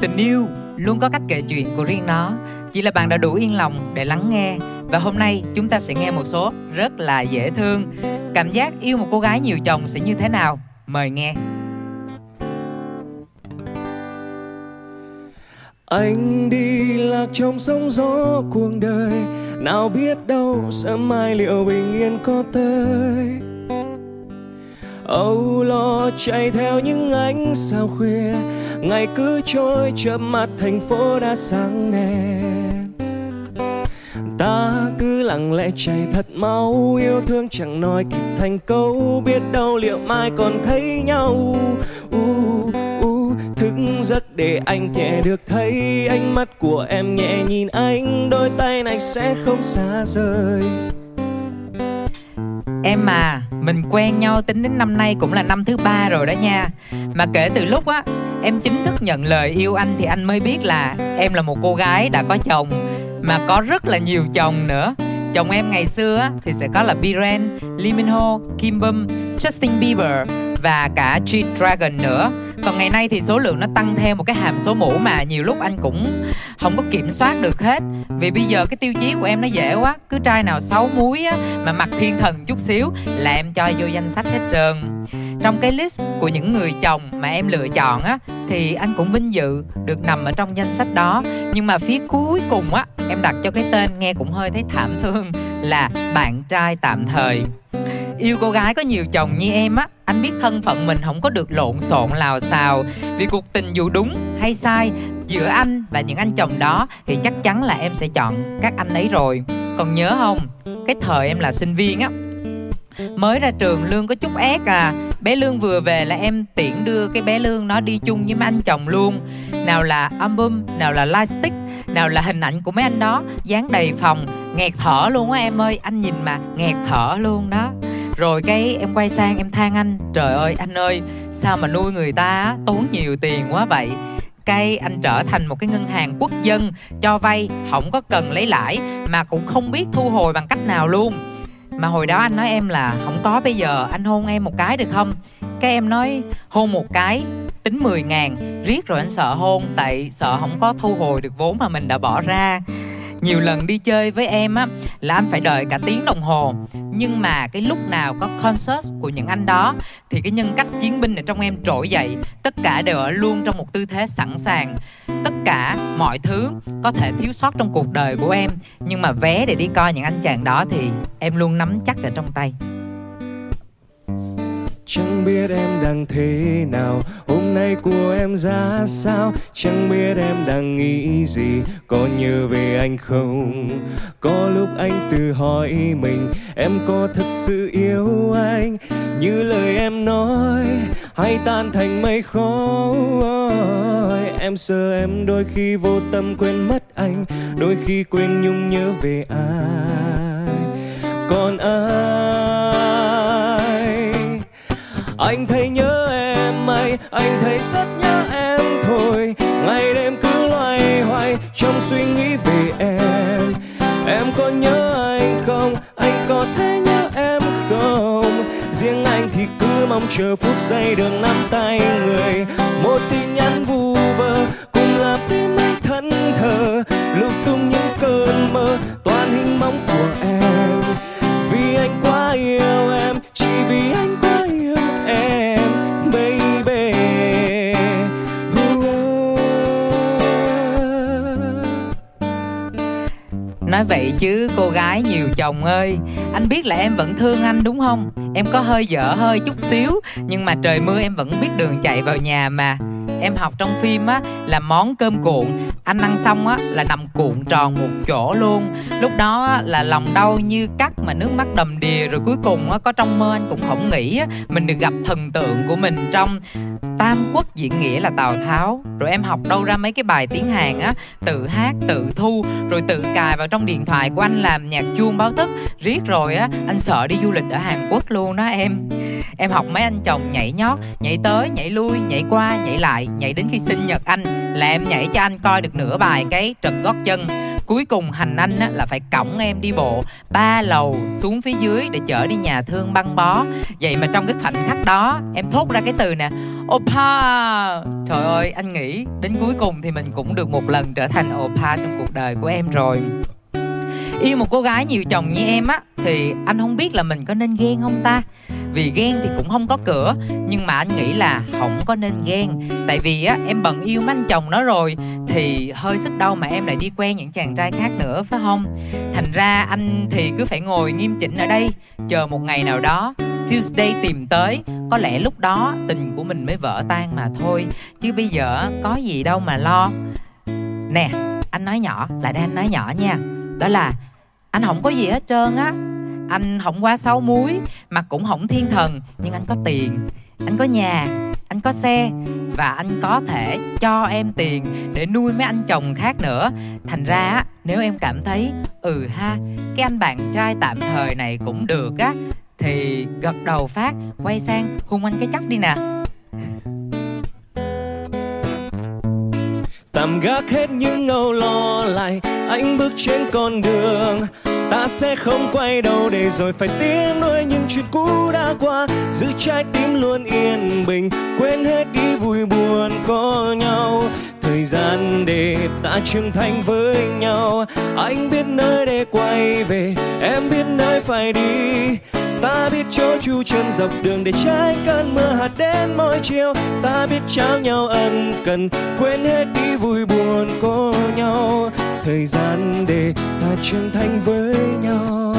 Tình yêu luôn có cách kể chuyện của riêng nó. Chỉ là bạn đã đủ yên lòng để lắng nghe. Và hôm nay, chúng ta sẽ nghe một số rất là dễ thương. Cảm giác yêu một cô gái nhiều chồng sẽ như thế nào? Mời nghe. Anh đi lạc trong sóng gió cuộc đời. Nào biết đâu sớm mai liệu bình yên có tới âu lo chạy theo những ánh sao khuya. Ngày cứ trôi chớp mắt thành phố đã sáng đèn. Ta cứ lặng lẽ chạy thật mau yêu thương chẳng nói kịp thành câu. Biết đâu liệu mai còn thấy nhau. Uh, uh, thức giấc để anh nhẹ được thấy. Ánh mắt của em nhẹ nhìn anh đôi tay này sẽ không xa rời. Em mà, mình quen nhau tính đến năm nay cũng là năm thứ ba rồi đó nha. Mà kể từ lúc á, em chính thức nhận lời yêu anh thì anh mới biết là em là một cô gái đã có chồng Mà có rất là nhiều chồng nữa. Chồng em ngày xưa á, thì sẽ có là Biren, Lee Min Ho, Kim Bum, Justin Bieber và cả G-Dragon nữa. Còn ngày nay thì số lượng nó tăng theo một cái hàm số mũ mà nhiều lúc anh cũng không có kiểm soát được hết. Vì bây giờ cái tiêu chí của em nó dễ quá, cứ trai nào xấu muối á, mà mặt thiên thần chút xíu, là em cho vô danh sách hết trơn. Trong cái list của những người chồng mà em lựa chọn á, thì anh cũng vinh dự được nằm ở trong danh sách đó. Nhưng mà phía cuối cùng á, em đặt cho cái tên nghe cũng hơi thấy thảm thương, là bạn trai tạm thời. Yêu cô gái có nhiều chồng như em á, anh biết thân phận mình không có được lộn xộn lào xào. Vì cuộc tình dù đúng hay sai giữa anh và những anh chồng đó thì chắc chắn là em sẽ chọn các anh ấy rồi. Còn nhớ không, cái thời em là sinh viên á. Mới ra trường lương có chút ép à. Bé lương vừa về là em tiện đưa cái bé lương nó đi chung với mấy anh chồng luôn. Nào là album, nào là lightstick nào là hình ảnh của mấy anh đó. Dán đầy phòng, nghẹt thở luôn á em ơi. Anh nhìn mà nghẹt thở luôn đó. Rồi cái em quay sang em than anh, trời ơi anh ơi, sao mà nuôi người ta tốn nhiều tiền quá vậy? Cái anh trở thành một cái ngân hàng quốc dân cho vay, không có cần lấy lãi, mà cũng không biết thu hồi bằng cách nào luôn. Mà hồi đó anh nói em là, không có, bây giờ anh hôn em một cái được không? Cái em nói, hôn một cái, tính 10 ngàn, riết rồi anh sợ hôn, tại sợ không có thu hồi được vốn mà mình đã bỏ ra nhiều lần đi chơi với em á, là anh phải đợi cả tiếng đồng hồ. Nhưng mà cái lúc nào có concert của những anh đó, thì cái nhân cách chiến binh ở trong em trỗi dậy. Tất cả đều ở luôn trong một tư thế sẵn sàng. Tất cả, mọi thứ có thể thiếu sót trong cuộc đời của em. Nhưng mà vé để đi coi những anh chàng đó thì em luôn nắm chắc ở trong tay. Chẳng biết em đang thế nào Hôm nay của em ra sao? Chẳng biết em đang nghĩ gì. Có nhớ về anh không? Có lúc anh tự hỏi mình, Em có thật sự yêu anh Như lời em nói Hay tan thành mây khói? Em sợ em đôi khi vô tâm quên mất anh, Đôi khi quên nhung nhớ về ai. Còn ai? Anh thấy riêng anh thì cứ mong chờ phút giây được nắm tay người. Một tin nhắn vu vơ cùng làm tim anh thẫn thờ, lung tung những cơn mơ, toàn hình bóng của em. Chứ cô gái nhiều chồng ơi. Anh biết là em vẫn thương anh đúng không? Em có hơi dở hơi chút xíu nhưng mà trời mưa em vẫn biết đường chạy vào nhà mà. Em học trong phim á là món cơm cuộn. Anh ăn xong á là nằm cuộn tròn một chỗ luôn. Lúc đó á, là lòng đau như cắt mà nước mắt đầm đìa rồi cuối cùng á có trong mơ anh cũng không nghĩ á mình được gặp thần tượng của mình trong tam quốc diễn nghĩa là tào tháo. Rồi em học đâu ra mấy cái bài tiếng hàn á? Tự hát, tự thu. Rồi tự cài vào trong điện thoại của anh làm nhạc chuông báo thức. Riết rồi á, anh sợ đi du lịch ở hàn quốc luôn đó em. Em học mấy anh chồng nhảy nhót, nhảy tới, nhảy lui, nhảy qua, nhảy lại. Nhảy đến khi sinh nhật anh, là em nhảy cho anh coi được nửa bài cái trật gót chân cuối cùng hành anh á, là phải cõng em đi bộ ba lầu xuống phía dưới để chở đi nhà thương băng bó. Vậy mà trong cái khoảnh khắc đó em thốt ra cái từ nè opa! Trời ơi anh nghĩ đến cuối cùng thì mình cũng được một lần trở thành opa trong cuộc đời của em rồi. Yêu một cô gái nhiều chồng như em á thì anh không biết là mình có nên ghen không ta? Vì ghen thì cũng không có cửa, nhưng mà anh nghĩ là không có nên ghen. Tại vì á, em bận yêu anh chồng nó rồi, thì hơi sức đâu mà em lại đi quen những chàng trai khác nữa, phải không? Thành ra anh thì cứ phải ngồi nghiêm chỉnh ở đây, chờ một ngày nào đó, Tuesday tìm tới. Có lẽ lúc đó tình của mình mới vỡ tan mà thôi. Chứ bây giờ có gì đâu mà lo. Nè, anh nói nhỏ, lại đây anh nói nhỏ nha. Đó là, anh không có gì hết trơn á anh không quá sáu muối mà cũng không thiên thần. Nhưng anh có tiền, anh có nhà, anh có xe, và anh có thể cho em tiền để nuôi mấy anh chồng khác nữa. Thành ra nếu em cảm thấy ừ ha, cái anh bạn trai tạm thời này cũng được á, thì gật đầu phát, quay sang hung anh cái chắc đi nè. Tạm gác hết những âu lo lại, anh bước trên con đường ta sẽ không quay đầu để rồi phải tiếc nuối những chuyện cũ đã qua. Giữ trái tim luôn yên bình, quên hết đi vui buồn có nhau. Thời gian để ta trưởng thành với nhau. Anh biết nơi để quay về, em biết nơi phải đi ta biết chỗ chu chân dọc đường để tránh cơn mưa hạt đến mỗi chiều. Ta biết trao nhau ân cần, quên hết đi vui buồn có nhau. Thời gian để ta trưởng thành với nhau.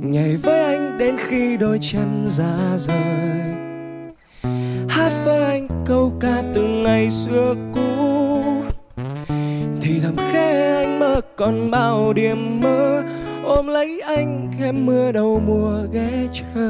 Nhảy với anh đến khi đôi chân ra rời. Hát với anh câu ca từ ngày xưa cũ. Thì thầm khẽ anh mơ còn bao điểm mơ ôm lấy anh em mưa đầu mùa ghé chơi.